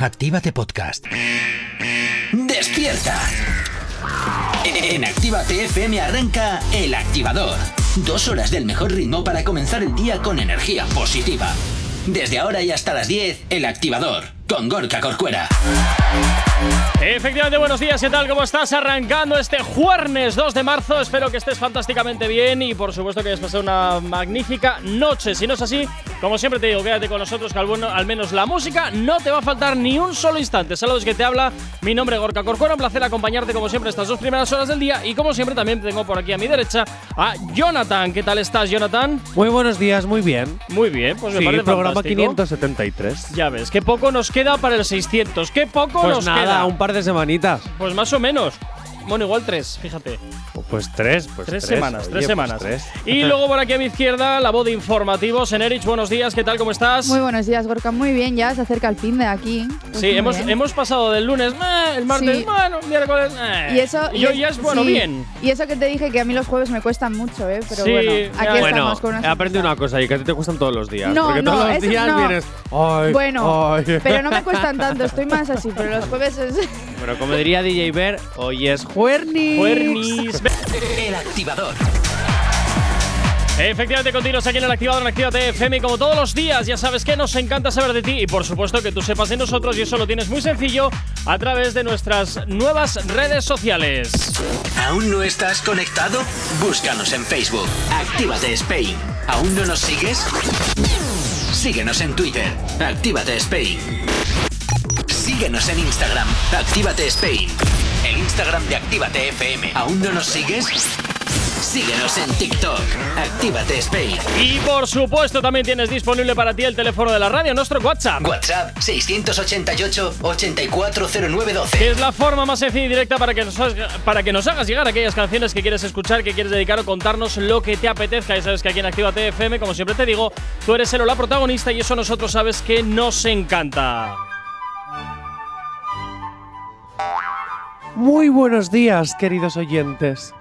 Actívate Podcast. ¡Despierta! En Actívate FM arranca El Activador. Dos horas del mejor ritmo para comenzar el día con energía positiva. Desde ahora y hasta las 10, El Activador, con Gorka Corcuera. Efectivamente, buenos días, ¿qué tal? ¿Cómo estás? Arrancando este jueves 2 de marzo. Espero que estés fantásticamente bien y por supuesto que hayas pasado una magnífica noche. Si no es así, como siempre te digo, quédate con nosotros que al, bueno, al menos la música no te va a faltar ni un solo instante. Saludos que te habla, mi nombre es Gorka Corcuera, un placer acompañarte como siempre estas dos primeras horas del día y como siempre también tengo por aquí a mi derecha a Jonathan. ¿Qué tal estás, Jonathan? Muy buenos días, muy bien. Muy bien, pues me Sí, parece programa fantástico. 573. Ya ves, qué poco nos queda para el 600. Qué poco Pues nos nada, queda. un par de semanitas. Pues más o menos. Bueno, igual tres, fíjate. Pues tres, pues Tres tres. semanas, Oye, tres pues semanas. tres. Y luego por aquí a mi izquierda, la voz de informativos. Enerich, buenos días, ¿qué tal? ¿Cómo estás? Muy buenos días, Gorka. Muy bien, ya se acerca el fin de aquí. Pues Sí, hemos, bien. hemos pasado del lunes, meh, el martes, Sí. bueno, miércoles, eh. Y eso. Y hoy es- ya es bueno, sí. bien. Y eso que te dije que a mí los jueves me cuestan mucho, ¿eh? Pero Sí, bueno, aquí. Bueno, estamos con una he aprendido sonrisa. una cosa y que a ti te cuestan todos los días. No, porque no, todos los días no. vienes. Ay, Bueno, ay. pero no me cuestan tanto, estoy más así, pero los jueves es. Bueno, como diría DJ Ver, hoy es Juerni. Juernis. El Activador. Efectivamente, continuos aquí en el Activador en Actívate FM y como todos los días, ya sabes que nos encanta saber de ti y por supuesto que tú sepas de nosotros y eso lo tienes muy sencillo a través de nuestras nuevas redes sociales. ¿Aún no estás conectado? Búscanos en Facebook. Actívate Spain. ¿Aún no nos sigues? Síguenos en Twitter. Actívate Spain. Síguenos en Instagram. Actívate Spain. Instagram de Actívate FM. ¿Aún no nos sigues? Síguenos en TikTok. Actívate Spain. Y por supuesto también tienes disponible para ti el teléfono de la radio, nuestro WhatsApp. WhatsApp 688-840912. Que es la forma más sencilla y directa para que, nos para que nos hagas llegar aquellas canciones que quieres escuchar, que quieres dedicar o contarnos lo que te apetezca. Ya sabes que aquí en Actívate FM, como siempre te digo, tú eres el o la protagonista y eso nosotros sabes que nos encanta. Muy buenos días, queridos oyentes.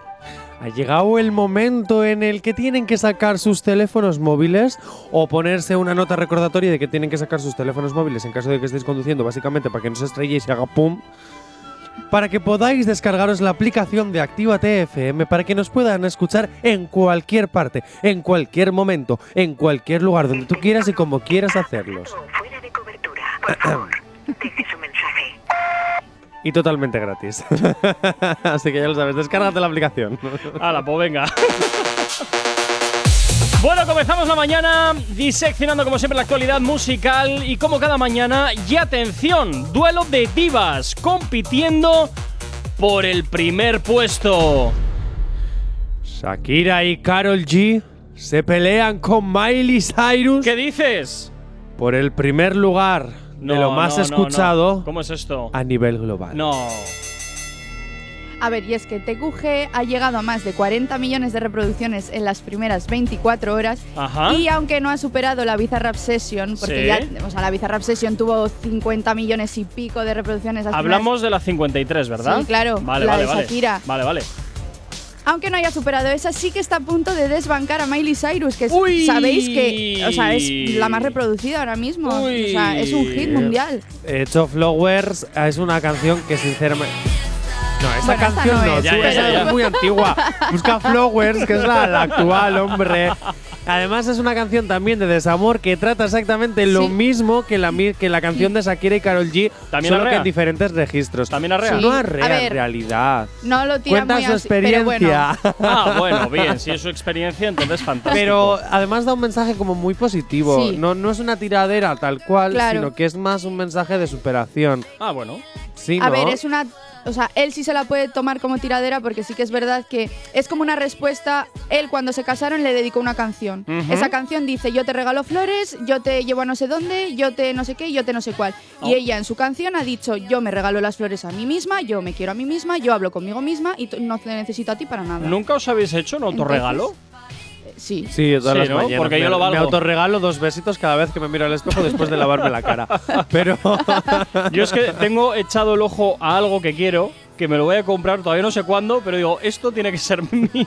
Ha llegado el momento en el que tienen que sacar sus teléfonos móviles o ponerse una nota recordatoria de que tienen que sacar sus teléfonos móviles en caso de que estéis conduciendo, básicamente para que no se estrelléis y haga pum. Para que podáis descargaros la aplicación de Actívate FM para que nos puedan escuchar en cualquier parte, en cualquier momento, en cualquier lugar donde tú quieras y como quieras hacerlos. Fuera de cobertura. Su mensaje. Y totalmente gratis. Así que ya lo sabes, descárgate la aplicación. Hala, pues venga. Bueno, comenzamos la mañana diseccionando como siempre la actualidad musical y como cada mañana, y atención, duelo de divas compitiendo por el primer puesto. Shakira y Carol G se pelean con Miley Cyrus ¿Qué dices? por el primer lugar de lo más no, no, escuchado no. ¿Cómo es esto? a nivel global. No. A ver, y es que TQG ha llegado a más de 40 millones de reproducciones en las primeras 24 horas. Ajá. Y aunque no ha superado la Bizarrap Session, porque Sí. ya, o sea, la Bizarrap Session tuvo 50 millones y pico de reproducciones. las Hablamos de la 53, ¿verdad? Sí, claro, Vale, la vale, de vale. Shakira. Vale, vale. Aunque no haya superado esa, sí que está a punto de desbancar a Miley Cyrus, que es- sabéis que o sea, es la más reproducida ahora mismo. O sea, es un hit mundial. Hecho Flowers es una canción que sinceramente. No, esa Bueno, canción no no, es, tú, Ya, ya, esa ya, ya. es muy antigua. Busca Flowers, que es la, la actual, hombre. Además es una canción también de desamor que trata exactamente lo mismo que la, que la canción de Shakira y Carol G, ¿También solo arrea? que en diferentes registros. ¿También arrea? Sí. No A arrea, en realidad. No lo tira Cuenta muy su bueno. experiencia. Ah, bueno, bien. Si es su experiencia, entonces fantástico. Pero además da un mensaje como muy positivo. Sí. No, no es una tiradera tal cual, Claro. sino que es más un mensaje de superación. Ah, bueno. Sí, A ¿no? ver, es una. O sea, él sí se la puede tomar como tiradera porque sí que es verdad que es como una respuesta. Él, cuando se casaron, le dedicó una canción. Esa canción dice: Yo te regalo flores, yo te llevo a no sé dónde, yo te no sé qué, yo te no sé cuál. Oh. Y ella en su canción ha dicho: Yo me regalo las flores a mí misma, yo me quiero a mí misma, yo hablo conmigo misma y no te necesito a ti para nada. ¿Nunca os habéis hecho un autorregalo? Eh, Sí. Sí, todas Sí, las ¿no? mañanas. Porque me, yo lo valgo. Me autorregalo dos besitos cada vez que me miro al espejo después de lavarme la cara. Pero. Yo es que tengo echado el ojo a algo que quiero, que me lo voy a comprar, todavía no sé cuándo, pero digo, esto tiene que ser mío.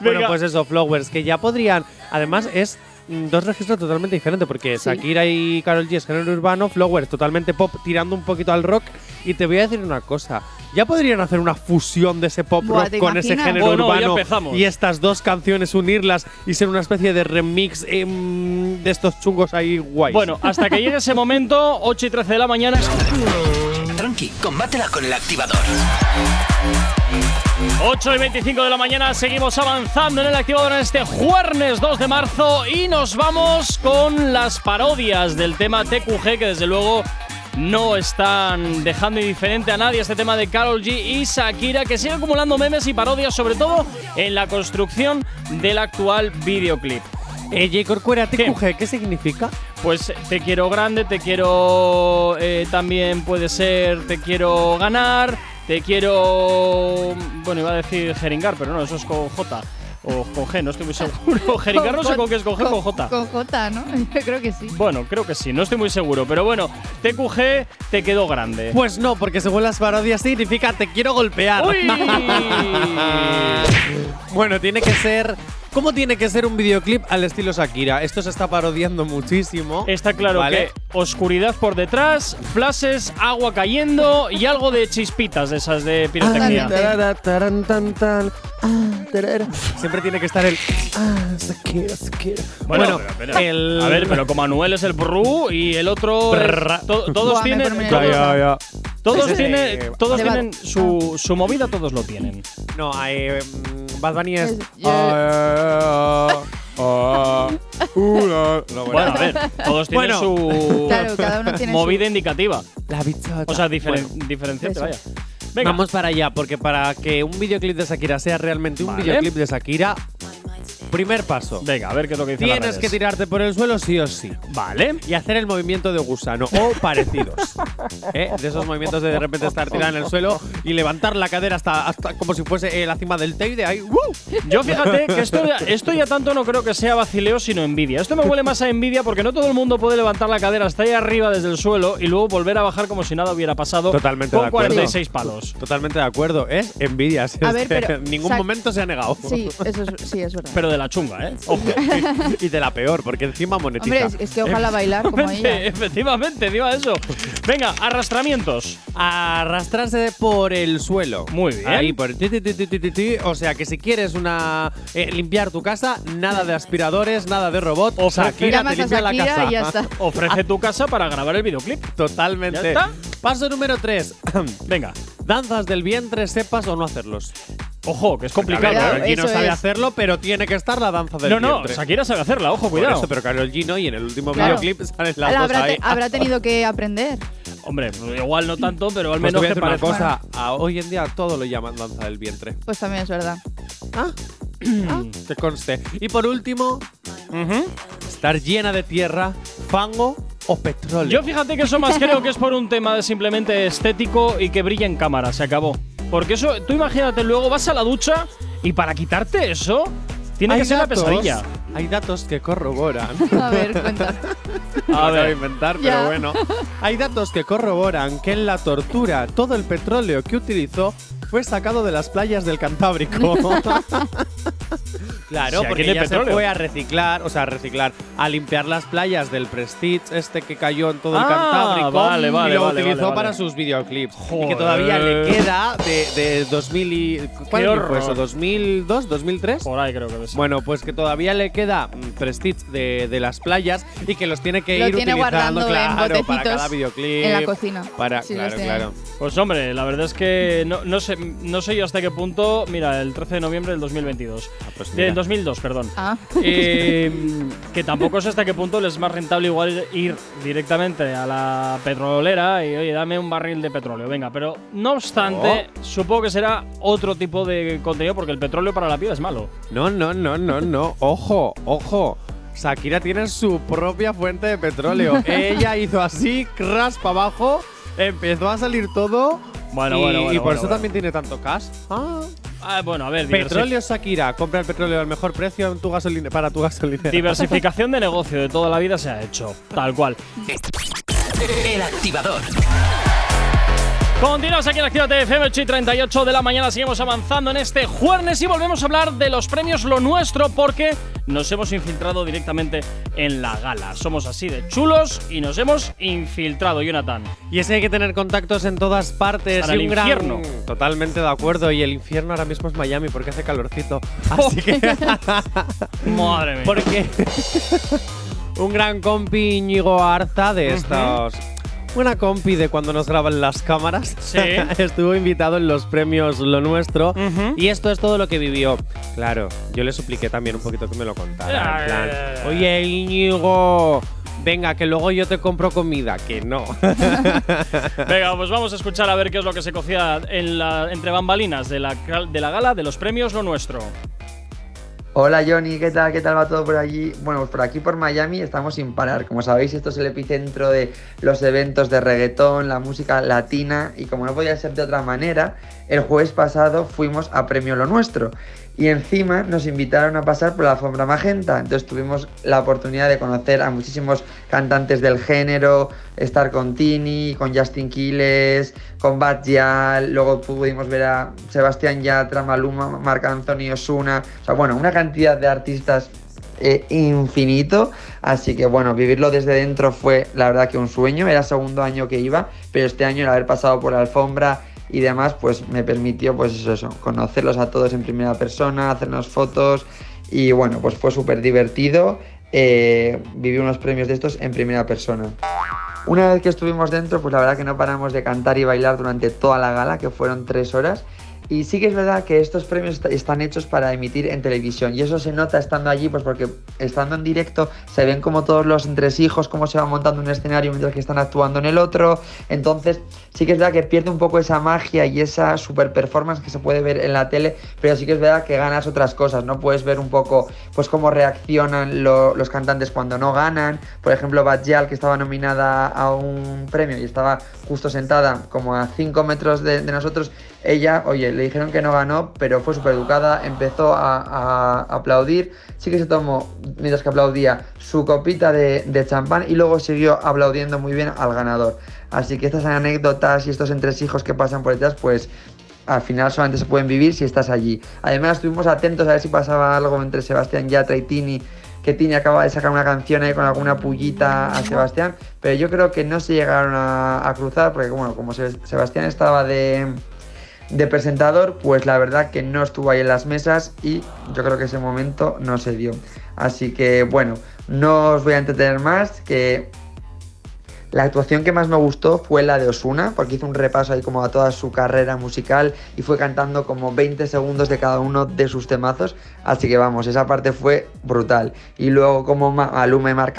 bueno, pues eso, Flowers, que ya podrían. Además, es dos registros totalmente diferentes, porque Shakira y Karol G es género urbano, Flower es totalmente pop, tirando un poquito al rock. Y te voy a decir una cosa, ya podrían hacer una fusión de ese pop Buah, rock ¿te con ese género Bueno, urbano y estas dos canciones unirlas y ser una especie de remix em, de estos chungos ahí guays. Bueno, hasta que llegue ese momento, 8 y 13 de la mañana. Tranqui, combátela con el activador. 8 y 25 de la mañana, seguimos avanzando en el activador en este jueves 2 de marzo y nos vamos con las parodias del tema TQG que desde luego no están dejando indiferente a nadie este tema de Carol G y Shakira que sigue acumulando memes y parodias sobre todo en la construcción del actual videoclip. Eh, J. Corcuera, ¿Qué? TQG, ¿qué significa? Pues te quiero grande, te quiero eh, también puede ser te quiero ganar, te quiero bueno iba a decir jeringar, pero no, eso es con J o con G, no estoy muy seguro. jeringar no sé con qué es con G o con J. Con J, ¿no? Yo creo que sí. Bueno, creo que sí, no estoy muy seguro, pero bueno, TQG te quedó grande. Pues no, porque según las parodias significa te quiero golpear. ¡Uy! Bueno, tiene que ser. ¿Cómo tiene que ser un videoclip al estilo Shakira? Esto se está parodiando muchísimo. Está claro ¿vale? que oscuridad por detrás, flashes, agua cayendo y algo de chispitas de esas de pirotecnia. Tan, tan. Ah. Siempre tiene que estar el. Ah, Shakira, Shakira. Bueno, pero, pero- el. a ver, pero como Manuel es el brru y el otro es- Brrra. to- todos tienen todos, nerviosa. todos Sí. tienen todos tienen su, su movida, todos lo tienen. No, eh, mm, Bad Bunny es. Uh, la- no, Bueno, a ver, todos tienen Bueno. su Claro, cada uno tiene su- movida indicativa. La bichota. O sea, diferen- Bueno, diferenciante, vaya. Venga, Vamos para allá, porque para que un videoclip de Shakira sea realmente un Vale. videoclip de Shakira, primer paso. venga, a ver qué es lo que dicen las Tienes redes. que tirarte por el suelo sí o sí. Vale. Y hacer el movimiento de gusano o parecidos. ¿Eh? De esos movimientos de de repente estar tirado en el suelo y levantar la cadera hasta, hasta como si fuese eh, la cima del teide ahí. ¡uh! Yo fíjate que esto ya, esto ya tanto no creo que sea vacileo, sino envidia. Esto me huele más a envidia porque no todo el mundo puede levantar la cadera hasta ahí arriba desde el suelo y luego volver a bajar como si nada hubiera pasado Totalmente con de acuerdo. 46 palos. Totalmente de acuerdo. Es envidia. si A es ver, pero en ningún momento se ha negado. Sí, eso es, sí, es verdad. Pero de la chunga, ¿eh? Ojo. y de la peor, porque encima monetiza. Hombre, es, que ojalá bailar como ella. Efectivamente, diga eso. Venga, arrastramientos. Arrastrarse por el suelo. Muy bien. Ahí, por ti, ti, ti, ti, ti, ti, ti. O sea que si quieres una eh, limpiar tu casa, nada de aspiradores, nada de robot. O Shakira Llamas te limpia la casa. y ya está. Ofrece tu casa para grabar el videoclip. Totalmente. ¿Ya está? Paso número 3. Venga. Danzas del vientre, sepas o no hacerlos. Ojo, que es complicado. Cuidado, ¿eh? Karol G no sabe es. hacerlo, pero tiene que estar la danza del No, no, vientre. Shakira sabe hacerla, ojo, Por cuidado. eso, pero Karol G no, y en el último Claro. videoclip salen las dos habrá, ahí. te- habrá tenido que aprender. Hombre, igual no tanto, pero al Pues te menos voy a que decir una cosa, a- hoy en día todo lo llaman danza del vientre. Pues también es verdad. Ah, que conste. Y por último, Ujú. estar llena de tierra, fango o petróleo. Yo fíjate que eso más creo que es por un tema de simplemente estético y que brilla en cámara, se acabó. Porque eso, tú imagínate, luego vas a la ducha y para quitarte eso, tiene Hay que ser datos- una pesadilla. Hay datos que corroboran. A ver, cuenta. A ver, inventar, Ya. pero bueno. Hay datos que corroboran que en la tortura todo el petróleo que utilizó fue sacado de las playas del Cantábrico. claro, Si porque ya se petróleo. fue a reciclar, o sea, a reciclar, a limpiar las playas del Prestige, este que cayó en todo el Ah, Cantábrico, vale, vale, y lo vale, utilizó vale, para sus videoclips. Y Joder. que todavía le queda de, de 2000 y… ¿Cuál fue eso? horror. ¿2002? ¿2003? por ahí creo que Bueno, pues que todavía le queda mm, Prestige de, de las playas y que los tiene que Lo ir tiene utilizando, guardando en claro, para botecitos cada videoclip. en la cocina. Para, Sí, claro, los tiene. claro. Pues hombre, la verdad es que no, no sé no sé yo hasta qué punto. Mira, el 13 de noviembre del 2022. Ah, pues mira. del 2002, perdón. Ah. Eh, que tampoco sé hasta qué punto les es más rentable igual ir directamente a la petrolera y oye, dame un barril de petróleo, venga. Pero no obstante, Oh. supongo que será otro tipo de contenido porque el petróleo para la piel es malo. No, no, no, no, no. Ojo, ojo. Shakira tiene su propia fuente de petróleo. Ella hizo así, crash para abajo, empezó a salir todo. Bueno, y, bueno, bueno, y por bueno, eso bueno. también tiene tanto cash. Ah. Ah, bueno, a ver, Petróleo Shakira, compra el petróleo al mejor precio en tu gasolina, para tu gasolinera. diversificación de negocio de toda la vida se ha hecho, tal cual. El activador. Continuamos aquí en Actívate FM 8 y 38 de la mañana. Seguimos avanzando en este jueves y volvemos a hablar de los premios Lo Nuestro porque nos hemos infiltrado directamente en la gala. Somos así de chulos y nos hemos infiltrado, Jonathan. Y es que hay que tener contactos en todas partes. Para y el un gran- infierno. Totalmente de acuerdo. Y el infierno ahora mismo es Miami porque hace calorcito. Así que. Madre mía. porque. un gran compi Íñigo Arza de estos. Una compi de cuando nos graban las cámaras. Sí. Estuvo invitado en los premios Lo Nuestro. Y esto es todo lo que vivió. Claro, yo le supliqué también un poquito que me lo contara. en plan, Oye, Íñigo. Venga, que luego yo te compro comida. Que no. Venga, pues vamos a escuchar a ver qué es lo que se cocía en la, entre bambalinas de la, cal- de la gala de los premios Lo Nuestro. Hola Johnny, ¿qué tal? ¿Qué tal va todo por allí? Bueno, pues por aquí por Miami estamos sin parar. Como sabéis, esto es el epicentro de los eventos de reggaetón, la música latina y como no podía ser de otra manera, el jueves pasado fuimos a Premio Lo Nuestro y encima nos invitaron a pasar por la alfombra magenta. Entonces tuvimos la oportunidad de conocer a muchísimos cantantes del género, estar con Tini, con Justin Quiles, con Bad Gyal, luego pudimos ver a Sebastián Yatra, Maluma, Marc Anthony Osuna, o sea, bueno, una cantidad de artistas eh, infinito, así que bueno, vivirlo desde dentro fue la verdad que un sueño, era segundo año que iba, pero este año el haber pasado por la alfombra y demás, pues me permitió, pues eso, conocerlos a todos en primera persona, hacernos fotos y bueno, pues fue súper divertido eh, vivir unos premios de estos en primera persona. Una vez que estuvimos dentro, pues la verdad que no paramos de cantar y bailar durante toda la gala, que fueron tres horas. Y sí que es verdad que estos premios est- están hechos para emitir en televisión y eso se nota estando allí, pues porque estando en directo se ven como todos los entresijos, cómo se va montando un escenario mientras que están actuando en el otro. Entonces sí que es verdad que pierde un poco esa magia y esa super performance que se puede ver en la tele, pero sí que es verdad que ganas otras cosas, ¿no? Puedes ver un poco pues cómo reaccionan lo- los cantantes cuando no ganan. Por ejemplo, Bad Gyal, que estaba nominada a un premio y estaba justo sentada como a 5 metros de nosotros, ella, oye, le dijeron que no ganó, pero fue súper educada, empezó a, aplaudir, sí que se tomó, mientras que aplaudía, su copita de, champán y luego siguió aplaudiendo muy bien al ganador. Así que estas anécdotas y estos entresijos que pasan por detrás, pues al final solamente se pueden vivir si estás allí. Además, estuvimos atentos a ver si pasaba algo entre Sebastián Yatra y Tini, que Tini acaba de sacar una canción ahí con alguna pullita a Sebastián, pero yo creo que no se llegaron a, a cruzar, porque bueno, como Se- Sebastián estaba de, de presentador, pues la verdad que no estuvo ahí en las mesas y yo creo que ese momento no se dio. Así que bueno, no os voy a entretener más, que la actuación que más me gustó fue la de Osuna, porque hizo un repaso ahí como a toda su carrera musical y fue cantando como 20 segundos de cada uno de sus temazos. Así que vamos, esa parte fue brutal. Y luego como Ma- Maluma y Marc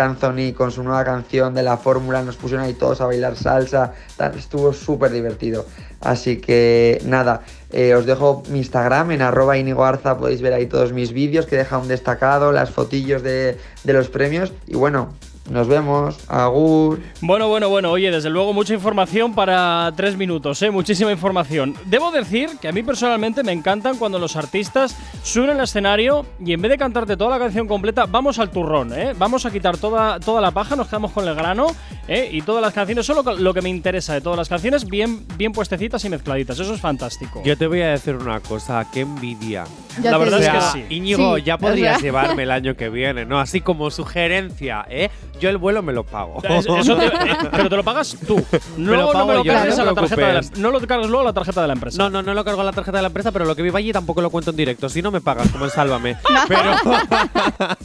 con su nueva canción de la fórmula nos pusieron ahí todos a bailar salsa, estuvo súper divertido. Así que nada, eh, os dejo mi Instagram en arroba Inigo Arza, podéis ver ahí todos mis vídeos que deja un destacado, las fotillos de los premios y bueno, nos vemos, agur. Bueno, bueno, bueno, oye, desde luego mucha información para tres minutos, ¿eh? Muchísima información. Debo decir que a mí personalmente me encantan cuando los artistas suben al escenario y en vez de cantarte toda la canción completa, vamos al turrón, ¿eh? Vamos a quitar toda, toda la paja, nos quedamos con el grano, ¿eh? Y todas las canciones, solo lo que me interesa de todas las canciones, bien, bien puestecitas y mezcladitas. Eso es fantástico. Yo te voy a decir una cosa, qué envidia. Ya La verdad es que sí. Íñigo, Sí, ya o podrías sea. llevarme el año que viene, ¿no? Así como sugerencia, ¿eh? Yo el vuelo me lo pago. Es- eso te- eh, pero te lo pagas tú. No, lo no pago me lo yo, cargues no a te la tarjeta de la, preocupes. no lo cargues luego a la tarjeta de la empresa. No, no, no lo cargo en la tarjeta de la empresa, pero lo que viva allí tampoco lo cuento en directo. Si no me pagas, como en Sálvame. pero,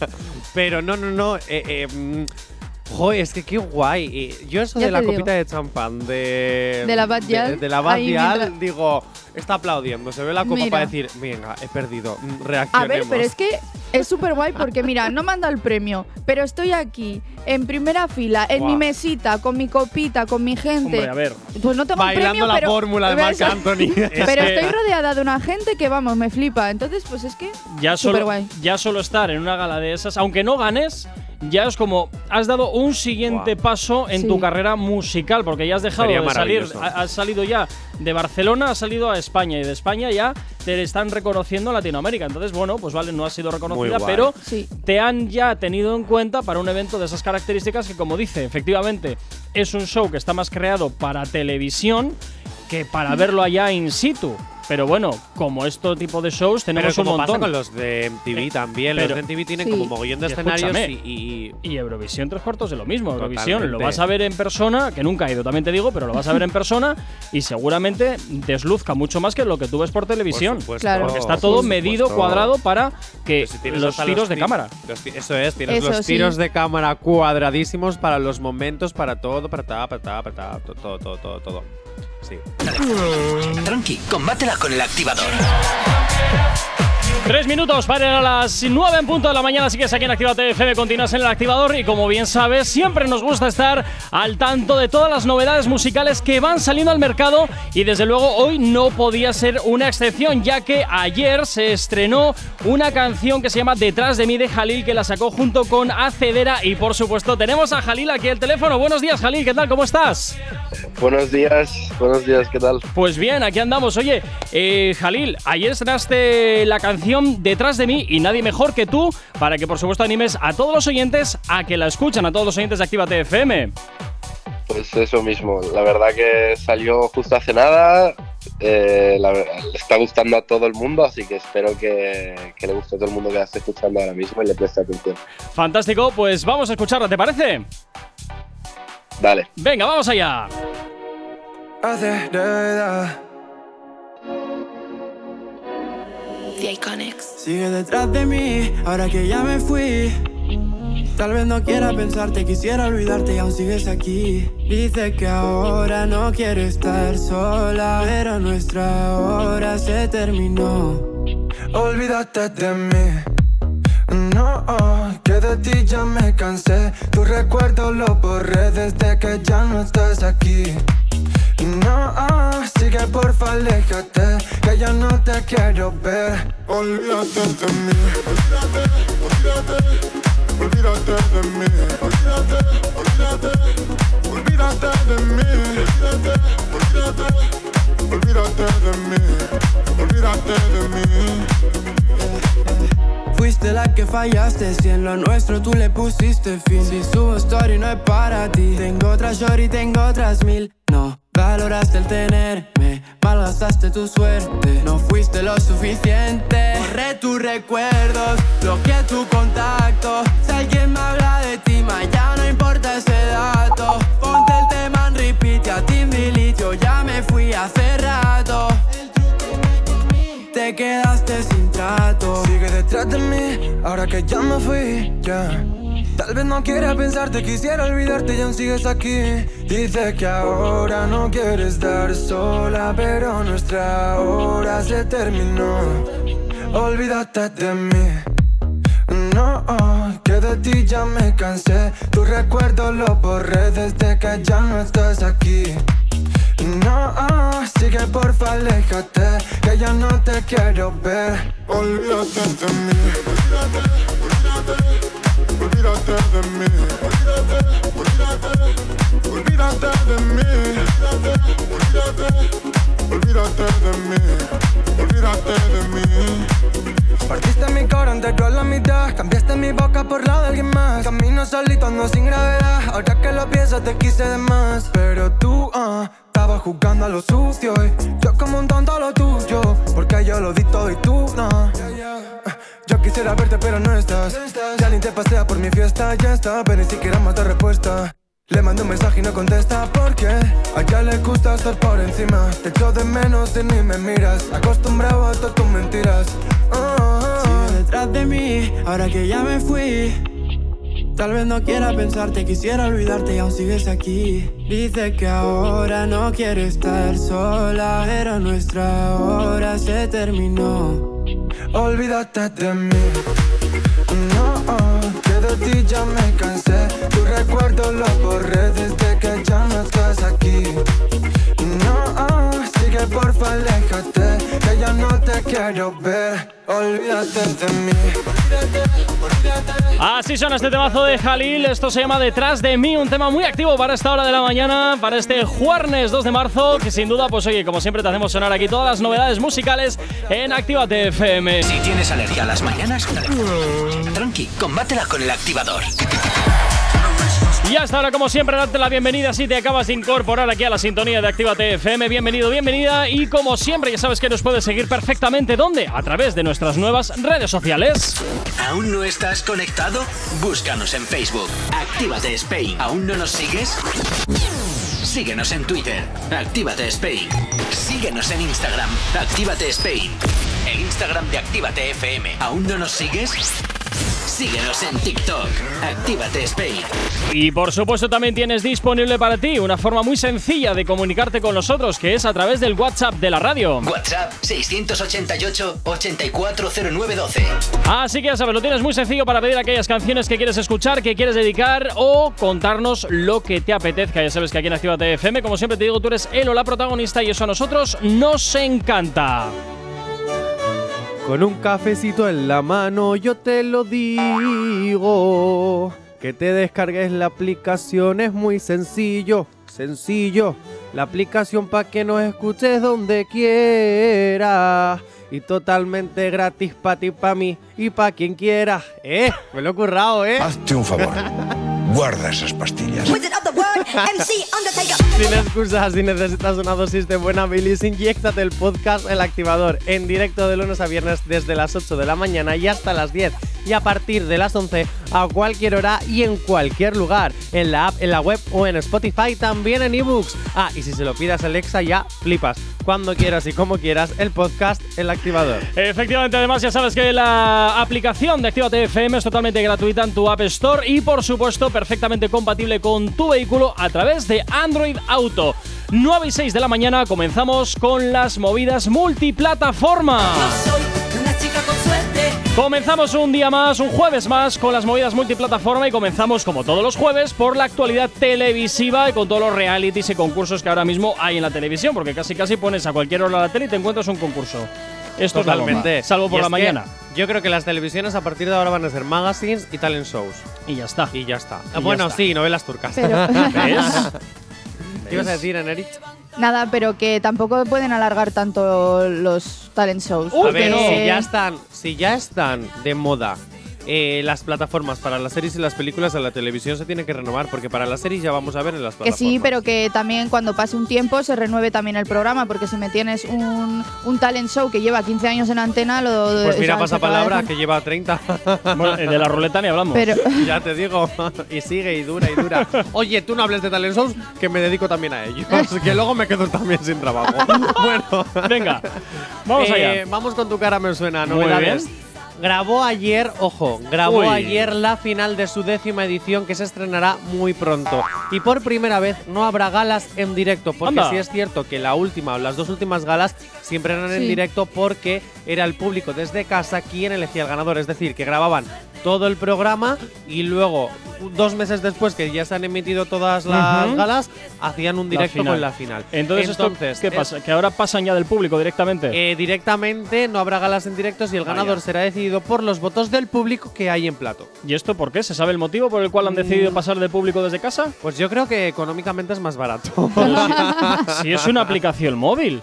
pero no, no, no. Eh, eh, Joder, es que qué guay. Yo eso Ya de la digo. copita de champán de… De la Bad de- De, la Bad mientras- digo, está aplaudiendo. Se ve la copa Mira. para decir, venga, he perdido, mm, A reaccionemos. ver, pero es que es súper guay porque, mira, no me han dado el premio, pero estoy aquí, en primera fila, en mi Guau. mesita, con mi copita, con mi gente. Hombre, a ver. Pues no tengo un Bailando premio, la pero, fórmula de Marc Anthony. Pero estoy rodeada de una gente que, vamos, me flipa. Entonces, pues es que Ya solo, Superguay. ya solo estar en una gala de esas, aunque no ganes, ya es como has dado un siguiente paso en Sí. tu carrera musical, porque ya has dejado Sería de salir, has salido ya de Barcelona, has salido a España y de España ya te están reconociendo en Latinoamérica. Entonces, bueno, pues vale, no has sido reconocida, pero Sí. te han ya tenido en cuenta para un evento de esas características que, como dice, efectivamente es un show que está más creado para televisión que para verlo allá in situ. Pero bueno, como este tipo de shows Pero tenemos un como pasa montón. con los de MTV Eh, también. pero- los de MTV tienen Sí. como mogollón de Y escenarios y, y- Y Eurovisión tres cuartos de lo mismo. Eurovisión lo vas a ver en persona, que nunca he ido, también te digo, pero lo vas a ver en persona y seguramente desluzca mucho más que lo que tú ves por televisión. Por supuesto, Claro. porque está todo medido, cuadrado para que si los tiros de cámara. los eso es, tienes Eso los sí. tiros de cámara cuadradísimos para los momentos, para todo, para ta, para ta, para ta, to- todo, todo, todo, todo. Sí. Tranqui, combátela con el activador. Tres minutos para las nueve en punto de la mañana, así que aquí en Actívate FM continúas en el activador y como bien sabes, siempre nos gusta estar al tanto de todas las novedades musicales que van saliendo al mercado y desde luego hoy no podía ser una excepción, ya que ayer se estrenó una canción que se llama Detrás de mí de Jalil, que la sacó junto con Acedera y por supuesto tenemos a Jalil aquí al teléfono. Buenos días Jalil, ¿qué tal? ¿Cómo estás? Buenos días, buenos días, ¿qué tal? Pues bien, aquí andamos. Oye, eh, Jalil, ayer estrenaste la canción Detrás de mí y nadie mejor que tú para que por supuesto animes a todos los oyentes a que la escuchan, a todos los oyentes de Actívate FM. Pues eso mismo, la verdad que salió justo hace nada, eh, la ver- le está gustando a todo el mundo, así que espero que, que le guste a todo el mundo que la esté escuchando ahora mismo y le preste atención. Fantástico, pues vamos a escucharla, ¿te parece? Dale. Venga, vamos allá. Acelera, Sigue detrás de mí, ahora que ya me fui. Tal vez no quiera pensarte, quisiera olvidarte y aún sigues aquí. Dice que ahora no quiere estar sola, pero nuestra hora se terminó. Olvídate de mí. No, que de ti ya me cansé. Tu recuerdo lo borré desde que ya no estás aquí. Y no, sigue porfa, aléjate, que ya no te quiero ver. Olvídate de mí. Olvídate, olvídate, olvídate de mí. Olvídate, olvídate, olvídate de mí. Olvídate, olvídate, olvídate de mí. Olvídate de mí. Fuiste la que fallaste, si en lo nuestro tú le pusiste fin. Si subo story no es para ti. Tengo otras shorty, tengo otras mil. No valoraste el tenerme, malgastaste tu suerte. No fuiste lo suficiente. Borré tus recuerdos, bloqueé tu contacto. Si alguien me habla de ti, ma, ya no importa ese dato. Ponte el tema en repeat, a Delete, yo ya me fui hace rato. Te quedaste sin trato. Sigue detrás de mí, ahora que ya me fui, ya. Tal vez no quiera pensarte, quisiera olvidarte y aún sigues aquí. Dice que ahora no quieres estar sola, pero nuestra hora se terminó. Olvídate de mí. No, que de ti ya me cansé. Tu recuerdo lo borré desde que ya no estás aquí. No, sigue porfa, aléjate, que ya no te quiero ver. Olvídate de mí. Olvídate, olvídate, olvídate de mí. Olvídate, olvídate, olvídate de mí. Olvídate, olvídate de mí. Olvídate de mí. Partiste mi cora entero a la mitad Cambiaste mi boca por la de alguien más Camino solito, ando sin gravedad Ahora que lo pienso te quise de más Pero tú, ah, estabas jugando a lo sucio Y yo como un tonto a lo tuyo Porque yo lo di todo y tú, no Yo quisiera verte pero no estás Ya ni te pasea por mi fiesta, ya está Pero ni siquiera más de respuesta le mando un mensaje y no contesta porque a ella le gusta estar por encima. Te echo de menos y ni me miras. Acostumbrado a todas tus mentiras. Sigue detrás de mí, ahora que ya me fui. Tal vez no quiera pensarte, quisiera olvidarte y aún sigues aquí. Dice que ahora no quiere estar sola, pero nuestra hora se terminó. Olvídate de mí. No, que de ti ya me cansé. Tu recuerdo lo borré desde que ya no estás aquí. No, sigue porfa, aléjate, ya no te quiero ver. Olvídate de mí. Así suena este temazo de Jalil. Esto se llama Detrás de mí, un tema muy activo para esta hora de la mañana, para este jueves 2 de marzo, que sin duda, pues oye, como siempre te hacemos sonar aquí todas las novedades musicales en Actívate FM. Si tienes alergia a las mañanas, tranqui, combátela con el activador. Y hasta ahora, como siempre, darte la bienvenida si te acabas de incorporar aquí a la sintonía de Actívate FM. Bienvenido, bienvenida. Y como siempre, ya sabes que nos puedes seguir perfectamente. ¿Dónde? A través de nuestras nuevas redes sociales. ¿Aún no estás conectado? Búscanos en Facebook. Actívate Spain. ¿Aún no nos sigues? Síguenos en Twitter. Actívate Spain. Síguenos en Instagram. Actívate Spain. El Instagram de Actívate FM. ¿Aún no nos sigues? Síguenos en TikTok. Actívate Spain. Y por supuesto también tienes disponible para ti una forma muy sencilla de comunicarte con nosotros, que es a través del WhatsApp de la radio. WhatsApp 688-840912. Así que ya sabes, lo tienes muy sencillo para pedir aquellas canciones que quieres escuchar, que quieres dedicar o contarnos lo que te apetezca. Ya sabes que aquí en Actívate FM, como siempre te digo, tú eres el o la protagonista y eso a nosotros nos encanta. Con un cafecito en la mano yo te lo digo. Que te descargues la aplicación es muy sencillo, sencillo. La aplicación para que nos escuches donde quieras. Y totalmente gratis para ti, para mí y para quien quiera. Eh, me lo he currado, eh. Hazte un favor. Guarda esas pastillas. Sin excusas, si necesitas una dosis de buena bilis, inyectate el podcast El Activador en directo de lunes a viernes desde las 8 de la mañana y hasta las 10 y a partir de las 11 a cualquier hora y en cualquier lugar, en la app, en la web o en Spotify, también en ebooks. Ah, y si se lo pidas a Alexa ya flipas. Cuando quieras y como quieras, el podcast El Activador. Efectivamente, además ya sabes que la aplicación de Actívate FM es totalmente gratuita en tu App Store y por supuesto perfectamente compatible con tu vehículo a través de Android Auto. 9 y 6 de la mañana comenzamos con las movidas multiplataforma. Comenzamos un día más, un jueves más, con las movidas multiplataforma y comenzamos, como todos los jueves, por la actualidad televisiva y con todos los realities y concursos que ahora mismo hay en la televisión, porque casi casi pones a cualquier hora la tele y te encuentras un concurso. Esto es la bomba, Totalmente. salvo por Y la mañana. Yo creo que las televisiones a partir de ahora van a ser magazines y talent shows. Y ya está. Y ya está. Y ya bueno, está. sí, novelas turcas. Pero- ¿Ves? ¿Qué ibas a decir, Enerich? Nada, pero que tampoco pueden alargar tanto los talent shows. Uy, a ver, si ya están, si ya están de moda eh, las plataformas para las series y las películas, a la televisión se tiene que renovar, porque para las series ya vamos a ver en las Que plataformas. sí, pero que también cuando pase un tiempo se renueve también el programa, porque si me tienes un, un talent show que lleva 15 años en antena, lo Pues mira, o sea, pasa palabra que lleva 30. Bueno, el de la ruleta ni hablamos. Pero ya te digo. y sigue y dura y dura. Oye, tú no hables de talent shows, que me dedico también a ellos. que luego me quedo también sin trabajo. bueno. Venga, vamos Eh, allá. Vamos con tu cara, me suena. Muy Novedades. bien. Grabó ayer, ojo, grabó Uy. ayer la final de su décima edición que se estrenará muy pronto. Y por primera vez no habrá galas en directo, porque Anda. sí es cierto que la última o las dos últimas galas siempre eran en directo porque era el público desde casa quien elegía al ganador. Es decir, que grababan todo el programa y luego, dos meses después que ya se han emitido todas las galas, hacían un La directo final. con la final. Entonces, ¿esto Entonces, ¿qué es- pasa? ¿Que ahora pasan ya del público directamente? eh, directamente no habrá galas en directos y el Ah, ganador será decidido por los votos del público que hay en plato. ¿Y esto por qué? ¿Se sabe el motivo por el cual han decidido Mm. pasar de público desde casa? Pues yo creo que económicamente es más barato. Si es una aplicación móvil.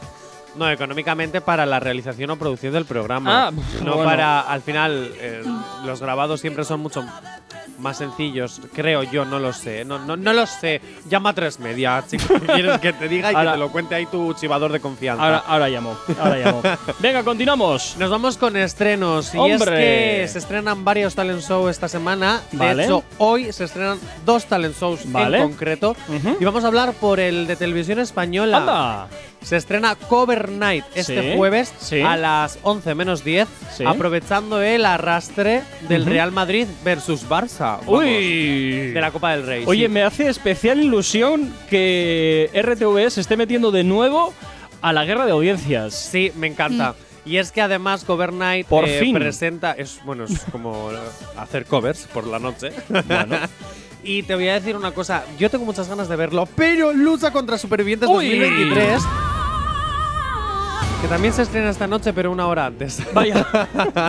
No, económicamente para la realización o producción del programa. Ah, no bueno. para, al final, eh, los grabados siempre son mucho más sencillos, creo yo, no lo sé. No, no, no lo sé. Llama a tres media. ¿Qué quieres que te diga y Ahora- que te lo cuente ahí tu chivador de confianza? Ahora, ahora llamo, ahora llamo. Venga, continuamos. Nos vamos con estrenos. Y es que se estrenan varios talent shows esta semana. De Vale. hecho, hoy se estrenan dos talent shows Vale. en concreto. Y vamos a hablar por el de televisión española. ¡Anda! Se estrena Cover Night este Sí, jueves sí. a las 11 menos 10, Sí. aprovechando el arrastre del. Real Madrid versus Barça. Vamos, ¡Uy! De la Copa del Rey. Oye, sí. me hace especial ilusión que RTV se esté metiendo de nuevo a la guerra de audiencias. Sí, me encanta. Y es que además Cover Night Por eh, fin. presenta. Es, bueno, es como hacer covers por la noche. Bueno. y te voy a decir una cosa. Yo tengo muchas ganas de verlo, pero lucha contra Supervivientes Uy. 2023. Que también se estrena esta noche, pero una hora antes. Vaya.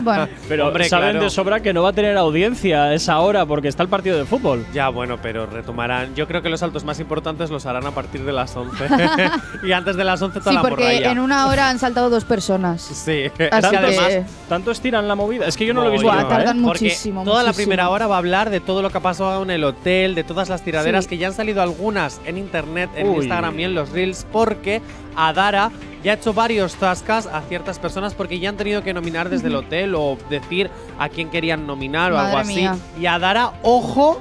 Bueno, Pero Hombre, saben claro. de sobra que no va a tener audiencia a esa hora porque está el partido de fútbol. Ya, bueno, pero retomarán. Yo creo que los saltos más importantes los harán a partir de las 11. y antes de las 11 toda sí, la porque morralla. en una hora han saltado dos personas. Sí, Así es que además ¿Tanto estiran la movida? Es que yo no lo he visto nunca, Buah, ¿eh? tardan Porque muchísimo. toda la primera hora va a hablar de todo lo que ha pasado en el hotel, de todas las tiraderas Sí. que ya han salido algunas en internet, en Uy. Instagram y en los reels, porque Adara ya ha hecho varios tascas a ciertas personas porque ya han tenido que nominar desde el hotel o decir a quién querían nominar o algo Madre así. mía. Y Adara, ojo,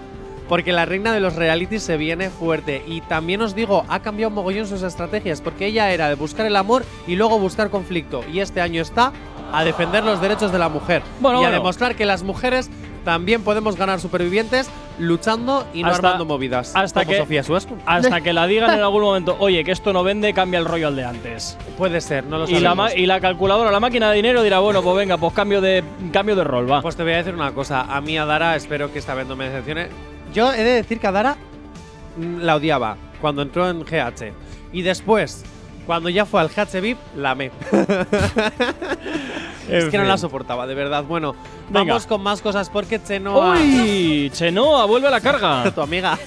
porque la reina de los realities se viene fuerte. Y también os digo, ha cambiado mogollón sus estrategias, porque ella era de buscar el amor y luego buscar conflicto. Y este año está a defender los derechos de la mujer. Bueno, y a bueno. demostrar que las mujeres también podemos ganar supervivientes luchando y no Hasta- armando movidas. hasta como que- Sofía Suescu. Hasta que la digan en algún momento, oye, que esto no vende, cambia el rollo al de antes. Puede ser, no lo Y la, sabemos. ma- y la calculadora, la máquina de dinero dirá, bueno, pues venga, pues cambio de, cambio de rol, va. Pues te voy a decir una cosa. A mí Adara espero que esta vez no me decepcione. Yo he de decir que Adara mm, la odiaba cuando entró en GH. Y después, cuando ya fue al GH VIP, la amé. es que no la soportaba, de verdad. Bueno, Venga. vamos con más cosas porque Chenoa… ¡Uy! Chenoa, vuelve a la carga. tu amiga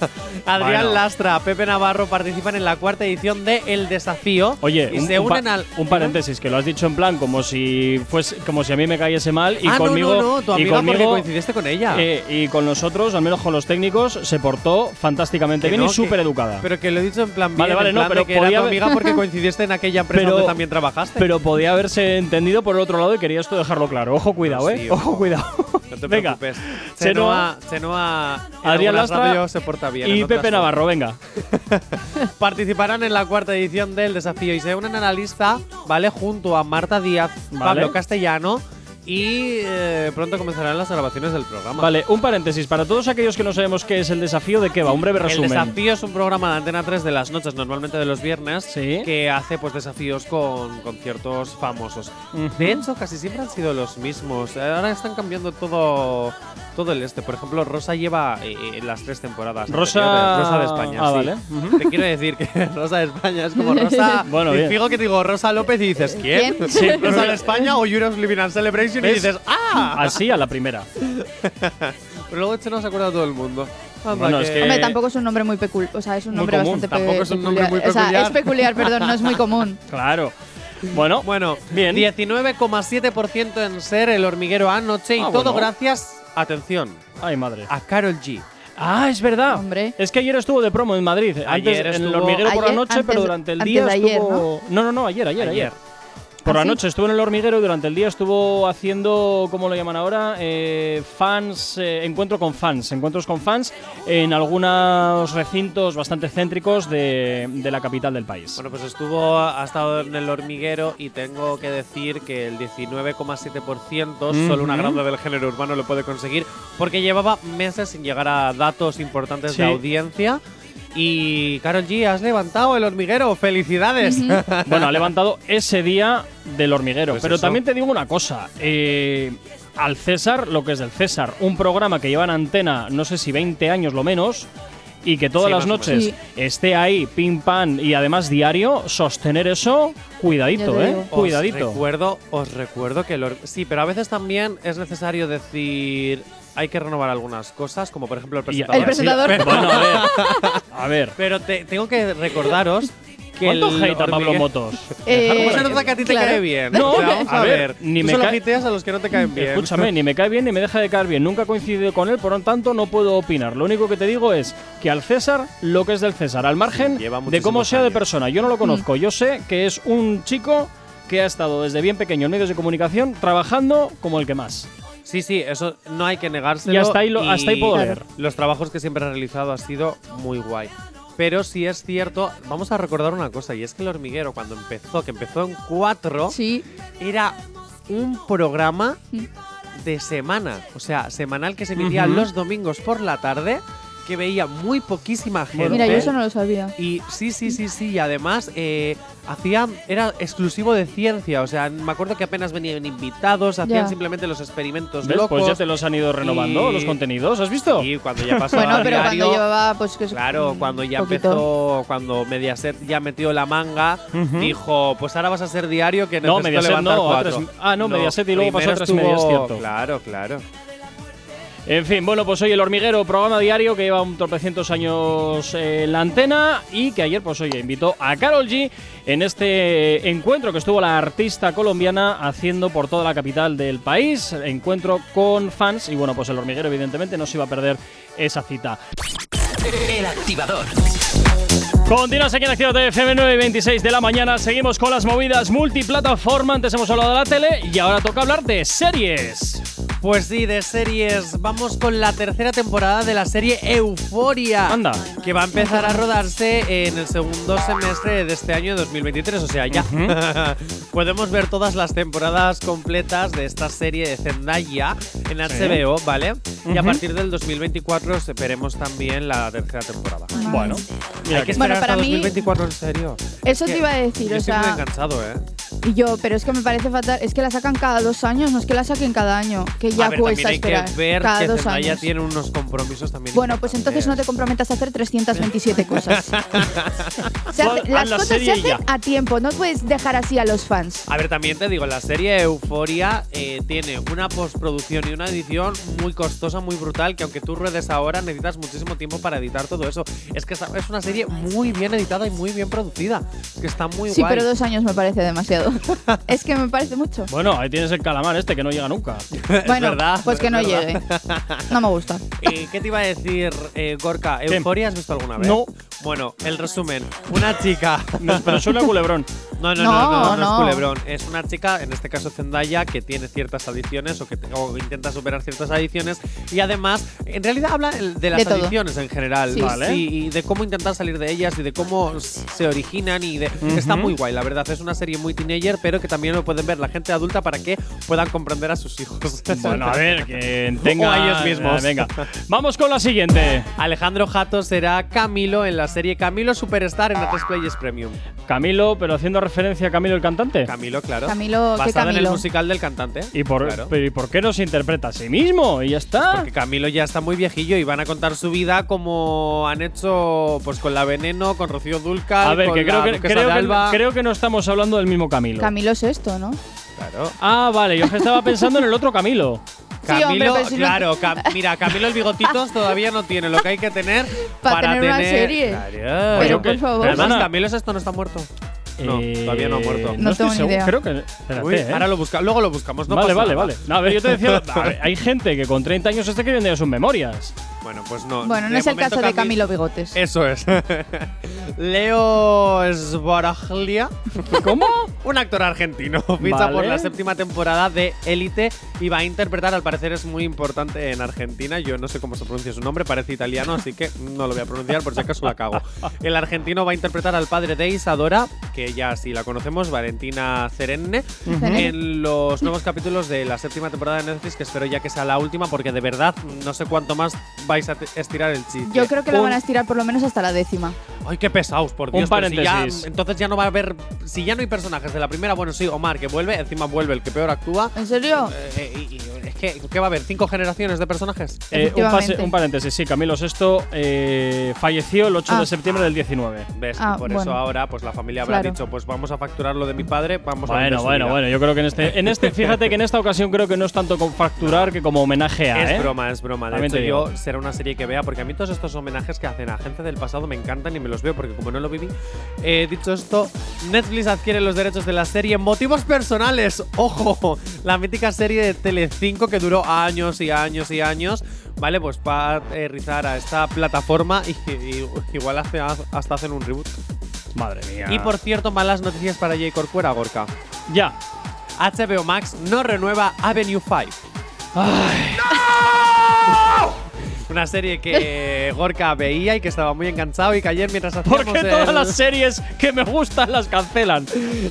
Adrián Bueno. Lastra, Pepe Navarro participan en la cuarta edición de El Desafío. Oye, y un, se un pa- unen al. un paréntesis, que lo has dicho en plan como si fuese, como si a mí me cayese mal y ah, conmigo. no, no, no, tu y amiga porque conmigo, coincidiste con ella. eh, y con nosotros, al menos con los técnicos, se portó fantásticamente Que bien no, y súper educada. Pero que lo he dicho en plan bien, Vale, vale, no, pero que era podía tu haber- amiga porque coincidiste en aquella empresa Pero- donde también trabajaste. Pero podía haberse entendido por el otro lado y quería esto dejarlo claro. Ojo, cuidado, Sí, eh. ojo. Ojo, cuidado. no te Venga. preocupes. Chenoa, Chenoa, Chenoa en Adrián Lastra se porta bien. en y Pepe. Navarro, venga. Participarán en la cuarta edición del desafío y se unen a la lista, ¿vale? Junto a Marta Díaz, Vale. Pablo Castellano y eh, pronto comenzarán las grabaciones del programa. Vale, un paréntesis. Para todos aquellos que no sabemos qué es el desafío, ¿de qué va? Un breve El resumen. desafío es un programa de Antena 3 de las noches, normalmente de los viernes, Sí. que hace pues desafíos con conciertos famosos. Ujú. De hecho, casi siempre han sido los mismos. Ahora están cambiando todo, todo el este. Por ejemplo, Rosa lleva eh, las tres temporadas. Rosa- de España. Ah, sí. vale. Ujú. Te quiero decir que Rosa de España es como Rosa. Bueno, y bien. fijo que te digo Rosa López y dices, ¿quién? ¿Quién? Sí, Rosa de España o Euro's Living and Celebration y ¿Ves? dices, ¡ah! Así a la primera. Pero luego este no se acuerda todo el mundo. Anda Bueno, es que- Hombre, tampoco es un nombre muy peculiar. O sea, es un Muy nombre común. bastante pe- Tampoco es un nombre muy O sea, peculiar. es peculiar, perdón, no es muy común. Claro. Bueno, Bueno, Bien. 19,7% en ser el hormiguero anoche y Ah, todo bueno. gracias, atención, ay madre. a Carol G. Ah, es verdad. Hombre. Es que ayer estuvo de promo en Madrid. Antes en el estuvo- hormiguero por la Ayer, noche, antes- pero durante el antes día de ayer, estuvo. ¿no? no, no, ayer, ayer, ayer. Ayer. Por ¿Ah, la sí? noche estuvo en el hormiguero y durante el día estuvo haciendo, ¿cómo lo llaman ahora? Eh, fans, eh, encuentro con fans, encuentros con fans en algunos recintos bastante céntricos de, de la capital del país. Bueno, pues estuvo, ha estado en el hormiguero y tengo que decir que el 19,7% solo una grande del género urbano lo puede conseguir porque llevaba meses sin llegar a datos importantes Sí. de audiencia. Y Carol G, has levantado el hormiguero, felicidades. Bueno, ha levantado ese día del hormiguero. Pues Pero eso. también te digo una cosa. eh, al César, lo que es del César, un programa que lleva en antena, no sé si 20 años lo menos, y que todas Sí, las noches esté ahí, pim pam, y además diario, sostener eso, cuidadito, ¿eh? digo. Cuidadito. Os recuerdo, os recuerdo que el sí, pero a veces también es necesario decir hay que renovar algunas cosas, como por ejemplo el presentador. El presentador. pero bueno, a ver. A ver. Pero te- tengo que recordaros que ¿Cuánto el hate a Pablo Motos? Eh, ¿Cómo se nota que a ti te claro. cae bien? No, O sea, vamos a a, ver, ver. ni Tú me solo a los que no te caen bien. Escúchame, ni me cae bien ni me deja de caer bien. Nunca he coincidido con él, por lo tanto no puedo opinar. Lo único que te digo es que al César lo que es del César, al margen Sí, lleva de cómo sea de años. persona. Yo no lo conozco. Yo sé que es un chico que ha estado desde bien pequeño en medios de comunicación trabajando como el que más. Sí, sí, eso no hay que negárselo. Y hasta ahí, lo- hasta ahí puedo leer. Los trabajos que siempre ha realizado ha sido muy guay. Pero sí es cierto, vamos a recordar una cosa, y es que el hormiguero cuando empezó, que empezó en 4, Sí. era un programa de semana, o sea, semanal que se emitía los domingos por la tarde que veía muy poquísima gente. Mira, yo eso no lo sabía. Y sí, sí, sí, sí. Y además eh, hacían, era exclusivo de ciencia. O sea, me acuerdo que apenas venían invitados, hacían Ya. simplemente los experimentos ¿Ves? locos. Pues ya te los han ido renovando, Y- los contenidos, ¿has visto? Y cuando ya pasó Bueno, a pero diario, cuando llevaba, pues que Claro, cuando ya poquito. empezó, cuando Mediaset ya metió la manga, dijo, pues ahora vas a ser diario que No, necesito Mediaset levantar no, cuatro. tres- ah, no, Mediaset y luego pasó a primero tres media, es estuvo- cierto. Claro, claro. En fin, bueno, pues hoy el hormiguero, programa diario que lleva un tropecientos años en la antena y que ayer, pues oye, invitó a Carol G en este encuentro que estuvo la artista colombiana haciendo por toda la capital del país, encuentro con fans y bueno, pues el hormiguero evidentemente no se iba a perder esa cita. El activador. Continuas aquí en Actívate FM 9 y 26 de la mañana. Seguimos con las movidas multiplataforma. Antes hemos hablado de la tele y ahora toca hablar de series. Pues sí, de series. Vamos con la tercera temporada de la serie Euforia. Anda. Que va a empezar a rodarse en el segundo semestre de este año 2023, o sea, ya. Podemos ver todas las temporadas completas de esta serie de Zendaya en HBO, ¿vale? Y a partir del 2024 veremos también la tercera temporada. Bueno, mira Hay que esperar para hasta mí- 2024, en serio. Eso Es te iba a decir, Yo o sea, enganchado, ¿eh? Y yo, pero es que me parece fatal, es que la sacan cada dos años, no es que la saquen cada año, que ya a ver, cuesta hay esperar. que ver cada que dos Zendaya años. tiene unos compromisos también. Bueno, pues entonces no te comprometas a hacer 327 cosas. Se hace- Haz las la cosas se hacen a tiempo, no puedes dejar así a los fans. A ver, también te digo, la serie Euforia eh, tiene una postproducción y una edición muy costosa, muy brutal, que aunque tú ruedes ahora necesitas muchísimo tiempo para editar todo eso. Es que es una serie muy bien editada y muy bien producida. Es que está muy Sí, guay. pero dos años me parece demasiado. Es que me parece mucho. Bueno, ahí tienes el calamar este que no llega nunca. Es bueno, verdad, pues que es no verdad. llegue. No me gusta. Eh, ¿Qué te iba a decir, eh, Gorka? ¿Euforia has visto alguna vez? No. Bueno, el resumen. Una chica. No, pero suena culebrón. No, no, no, no, no, No, es culebrón. Es una chica, en este caso Zendaya, que tiene ciertas adicciones o que te- o intenta superar ciertas adicciones. Y además, en realidad habla de las De adicciones en general. Sí. Vale. y de cómo intentar salir de ellas y de cómo se originan. y de. Está muy guay, la verdad. Es una serie muy teenager, pero que también lo pueden ver la gente adulta para que puedan comprender a sus hijos. Bueno, a ver, que tenga. O a ellos mismos. Ah, Venga, vamos con la siguiente. Alejandro Jato será Camilo en la serie Camilo Superstar en A3 Players Premium. Camilo, pero haciendo referencia a Camilo el cantante. Camilo, claro. Camilo, ¿qué Basada en el Camilo? musical del cantante. ¿Y por, Claro. ¿y por qué no se interpreta a sí mismo? Y ya está. Porque Camilo ya está muy viejillo y van a contar su vida como han hecho pues con la Veneno, con Rocío Dulcal, A ver, con que creo la que, Duquesa creo, de que, Alba. creo que no estamos hablando del mismo Camilo. Camilo es esto, ¿no? Claro. ah, vale, yo que estaba pensando en el otro Camilo. Sí, Camilo, hombre, si no- claro, Cam- mira, Camilo el bigotitos todavía no tiene lo que hay que tener Para para, tener una serie. Claro. Pero, por favor. Además. Camilo es esto no está muerto. No, Eh, todavía no ha muerto. No estoy tengo ni seguro. idea. Creo que. Espérate, Uy, ¿eh? ahora lo busca, luego lo buscamos, no vale, pasa vale, nada. vale. No, a ver, yo te decía, ver, hay gente que con 30 años está escribiendo ya sus memorias. Bueno, pues no. Bueno, no De es el caso de Cami- Camilo Bigotes. Eso es. Leo Sbaraglia. ¿Cómo? Un actor argentino. Ficha Vale. por la séptima temporada de Élite y va a interpretar, al parecer es muy importante en Argentina. Yo no sé cómo se pronuncia su nombre, parece italiano, así que no lo voy a pronunciar por si acaso la cago. El argentino va a interpretar al padre de Isadora, que ya sí la conocemos, Valentina Cerenne, en los nuevos capítulos de la séptima temporada de Netflix, que espero ya que sea la última, porque de verdad no sé cuánto más vais a estirar el chiste. Yo creo que lo Un- van a estirar por lo menos hasta la décima. Ay, qué pesados, por Un Dios. pero si ya- paréntesis. entonces ya no va a haber. Si ya no hay personajes de la primera, bueno, sí, Omar, que vuelve, encima vuelve el que peor actúa. ¿En serio? Eh, y- y es que, ¿qué va a haber? ¿Cinco generaciones de personajes? Eh, un, Efectivamente. un paréntesis, sí, Camilo VI eh, falleció el 8 Ah. de septiembre del 19. ¿Ves? Ah, por bueno. eso ahora, pues la familia habrá Claro. dicho, pues vamos a facturar lo de mi padre, vamos a vender Bueno, su bueno, vida. bueno, yo creo que en este, en este, fíjate que en esta ocasión creo que no es tanto con facturar que como homenaje a, Es ¿eh? broma, es broma. De También hecho, yo será una serie que vea, porque a mí todos estos homenajes que hacen a gente del pasado me encantan y me los veo, porque como no lo viví. Eh, dicho esto, Netflix adquiere los derechos de la serie Motivos Personales. ¡Ojo! La mítica serie de Telecinco que duró años y años y años. Vale, pues va a aterrizar a esta plataforma y, y igual hace, hasta hacen un reboot. Madre mía. Y por cierto, malas noticias para J. Corcuera, Gorka. Ya. HBO Max no renueva Avenue 5. Una serie que Gorka veía y que estaba muy enganchado y que ayer mientras hacíamos Porque todas el- las series que me gustan las cancelan.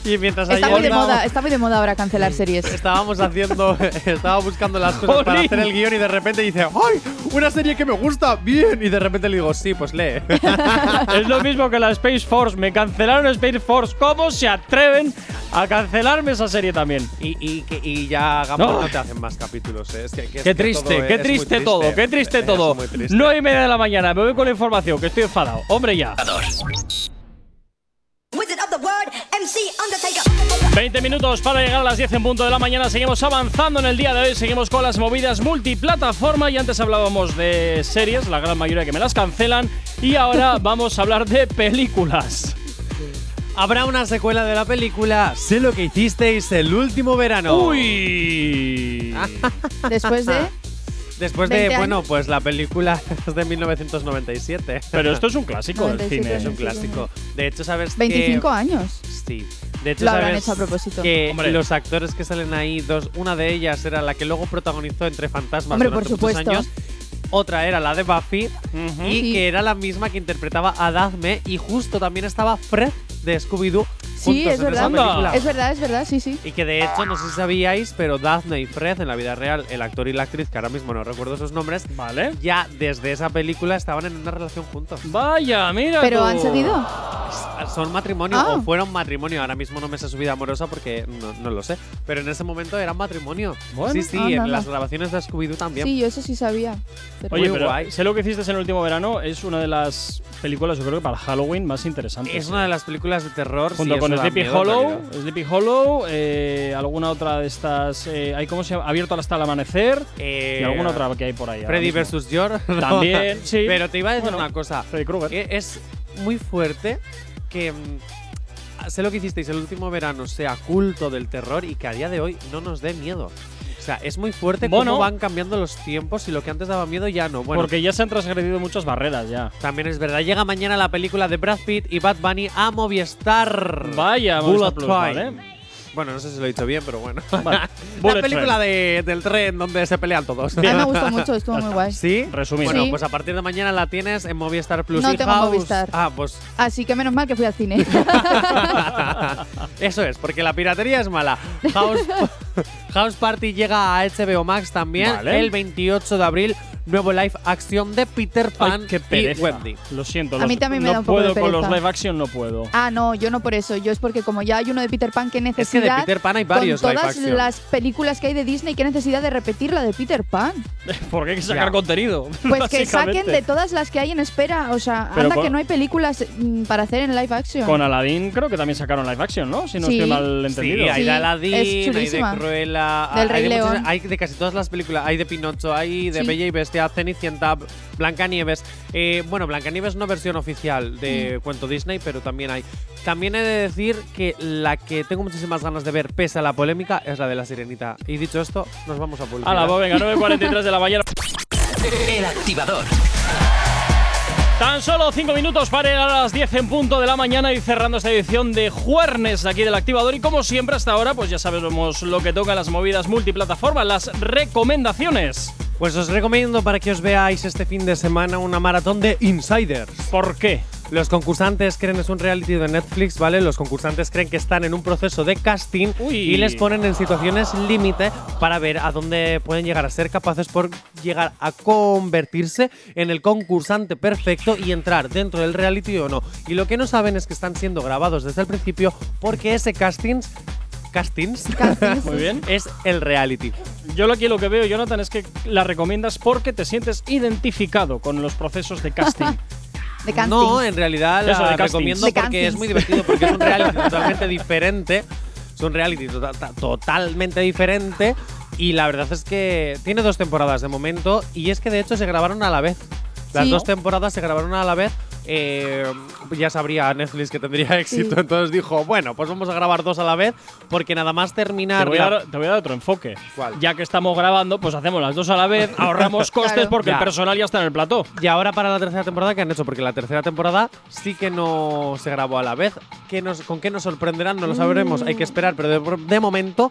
y mientras Está ayer muy de estábamos- moda, está muy de moda ahora cancelar series. estábamos haciendo, estaba buscando las cosas para hacer el guion y de repente dice, ¡ay! Una serie que me gusta, bien. Y de repente le digo, sí, pues lee. es lo mismo que la Space Force. Me cancelaron Space Force. ¿Cómo se atreven a cancelarme esa serie también? y, y, que- y ya Gambol No. no te hacen más capítulos, ¿eh? Es que, que es Qué que triste, todo qué es muy triste todo, qué triste Es todo. muy triste. Nueve y media de la mañana, me voy con la información, que estoy enfadado. Hombre, ya. Wizard of the word, MC Undertaker. 20 minutos para llegar a las 10 en punto de la mañana. Seguimos avanzando en el día de hoy. Seguimos con las movidas multiplataforma. Y antes hablábamos de series, la gran mayoría que me las cancelan. Y ahora vamos a hablar de películas. Habrá una secuela de la película Sé lo que hicisteis el último verano. Uy. Después de. Después de, 20 bueno, pues la película es de 1997. Pero esto es un clásico del 97 cine. es un clásico. De hecho, ¿sabes 25 que años. Sí. De hecho, Lo habrán sabes hecho a propósito. que Hombre. los actores que salen ahí, dos, una de ellas era la que luego protagonizó Entre Fantasmas Hombre, durante por muchos supuesto. años. Otra era la de Buffy y Sí. que era la misma que interpretaba a Daphne y justo también estaba Fred de Scooby-Doo Sí, es esa verdad. película. Es verdad, es verdad, sí, sí. Y que de hecho, no sé si sabíais, pero Daphne y Fred en la vida real, el actor y la actriz, que ahora mismo no recuerdo sus nombres, Vale. ya desde esa película estaban en una relación juntos. Vaya, mira. Pero tú. han seguido. Son matrimonio Ah. o fueron matrimonio. Ahora mismo no me sé su vida amorosa porque no, no lo sé. Pero en ese momento eran matrimonio. Bueno. sí, sí, Anda, en anda. las grabaciones de Scooby-Doo también. Sí, yo eso sí sabía. Pero- Oye, Muy pero guay. sé lo que hiciste en el último verano. Es una de las películas, yo creo que para Halloween más interesantes. Es una de las películas de terror. Junto sí, con Sleepy Hollow. Sleepy Hollow, eh, alguna otra de estas. Eh, hay cómo se llama? Abierto hasta el amanecer. Eh, y alguna otra que hay por ahí. Freddy vs. George. También, sí. Pero te iba a decir Bueno, una cosa. Freddy Krueger. que es muy fuerte que mm, sé lo que hicisteis el último verano sea culto del terror y que a día de hoy no nos dé miedo. O sea, es muy fuerte Bueno. cómo van cambiando los tiempos y lo que antes daba miedo ya no. Bueno, Porque ya se han transgredido muchas barreras ya. también es verdad. Llega mañana la película de Brad Pitt y Bad Bunny a Movistar. Vaya, Movistar Plus. ¿vale? Bueno, no sé si lo he dicho bien, pero bueno. Vale. la Bullet película de- del tren donde se pelean todos. A mí me gustó mucho, estuvo muy guay. ¿Sí? Resumido. Bueno, Sí. pues a partir de mañana la tienes en Movistar Plus No y tengo House. Movistar. Ah, pues Así que menos mal que fui al cine. Eso es, porque la piratería es mala. House, House Party llega a HBO Max también Vale. el 28 de abril. Nuevo live action de Peter Pan Ay, qué y pereza. Wendy. Lo siento. A los- mí también me no da un poco de puedo con los live action, no puedo. ah, no, yo no por eso. Yo es porque como ya hay uno de Peter Pan, qué Es que de necesidad. Peter Pan hay varios con live todas action. las películas que hay de Disney, qué necesidad de repetir la de Peter Pan. Porque hay que sacar Ya. contenido. Pues que saquen de todas las que hay en espera. O sea, Pero anda con- que no hay películas mm, para hacer en live action. Con Aladdin creo que también sacaron live action, ¿no? Si no Sí. estoy mal entendido. Sí, hay de es Aladdin, hay de chulísima. Cruella, Del hay, Rey de muchas- León. hay de casi todas las películas. Hay de Pinocho, hay de Sí. Bella y Bestia, Cenicienta, Blancanieves. Eh, bueno, Blancanieves no versión oficial de Mm. cuento Disney, pero también hay. También he de decir que la que tengo muchísimas ganas de ver, pese a la polémica, es la de la Sirenita. Y dicho esto, nos vamos a publicar. Hala, pues venga, 9.43 de la mañana. El activador. Tan solo 5 minutos para llegar a las 10 en punto de la mañana y cerrando esta edición de Juernes aquí del Activador. Y como siempre hasta ahora, pues ya sabemos lo que toca las movidas multiplataformas, las recomendaciones. Pues os recomiendo para que os veáis este fin de semana una maratón de Insiders. ¿Por qué? Los concursantes creen es un reality de Netflix, ¿vale? Los concursantes creen que están en un proceso de casting Uy. y les ponen en situaciones límite para ver a dónde pueden llegar a ser capaces por llegar a convertirse en el concursante perfecto y entrar dentro del reality o no. Y lo que no saben es que están siendo grabados desde el principio porque ese castings castings, Castings. Muy bien. es el reality. Yo aquí lo que veo, Jonathan, es que la recomiendas porque te sientes identificado con los procesos de casting. de casting. No, en realidad Eso, la recomiendo De porque es muy divertido, porque es un reality totalmente diferente. Es un reality to- ta- totalmente diferente. Y la verdad es que tiene dos temporadas de momento. Y es que de hecho se grabaron a la vez. Las Sí. dos temporadas se grabaron a la vez. Eh, ya sabría Netflix que tendría éxito. Sí. Entonces dijo, bueno, pues vamos a grabar dos a la vez. Porque nada más terminar. Te voy, a dar, te voy a dar otro enfoque. ¿Cuál? Ya que estamos grabando, pues hacemos las dos a la vez, ahorramos costes Claro. porque Ya. el personal ya está en el plató. Y ahora para la tercera temporada, ¿qué han hecho? Porque la tercera temporada sí que no se grabó a la vez. ¿Qué nos, ¿Con qué nos sorprenderán? No lo sabremos, hay que esperar. Pero de, de momento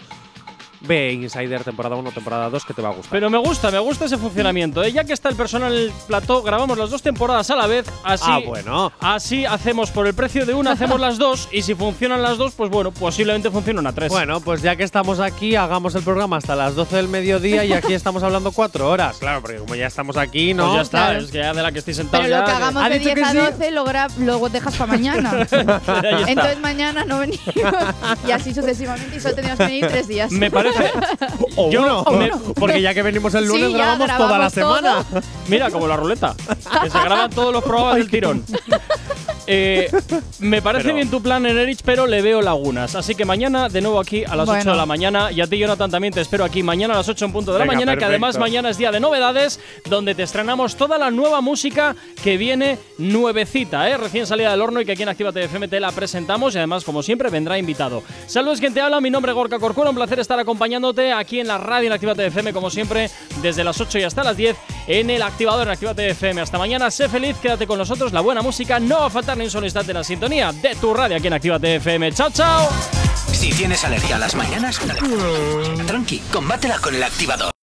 ve Insider temporada 1, temporada 2, que te va a gustar. Pero me gusta, me gusta ese funcionamiento. ¿eh? Ya que está el personal en el plató, grabamos las dos temporadas a la vez. Así, Ah, bueno. Así hacemos por el precio de una, hacemos las dos. Y si funcionan las dos, pues bueno, posiblemente funcionen a tres. Bueno, pues ya que estamos aquí, hagamos el programa hasta las 12 del mediodía y aquí estamos hablando cuatro horas. Claro, porque como ya estamos aquí, ¿no? Pues ya está, Claro. es que ya de la que estoy sentado Pero lo ya, que que- hagamos ¿Ha de dicho 10 a que sí? 12 lo, lo dejas para mañana. Entonces mañana no venimos. y así sucesivamente. Y solo tenemos que venir tres días. Me parece. O Yo- uno, o me- porque ya que venimos el lunes Sí, grabamos toda la todo. semana. Mira, como la ruleta. Que se graban todos los programas del tirón. Eh, me parece Pero- bien tu plan, Enerich, pero le veo lagunas. Así que mañana, de nuevo aquí a las 8 Bueno. de la mañana. Y a ti, Jonathan, también te espero aquí mañana a las 8 en punto de la Venga, mañana. Que además mañana es día de novedades, donde te estrenamos toda la nueva música que viene nuevecita, ¿eh? recién salida del horno y que aquí en Actívate FM te la presentamos. Y además, como siempre, vendrá invitado. Saludos, quien te habla. Mi nombre es Gorka Corcuera. Un placer estar acompañándote aquí en la radio en Actívate FM, como siempre, desde las 8 y hasta las 10 en el activador en Actívate FM. Hasta mañana, sé feliz, quédate con nosotros. La buena música no va a faltar ni un solo instante en la sintonía de tu radio aquí en Actívate FM. ¡Chao, chao! Si tienes alergia a las mañanas, tranqui, combátela con el activador.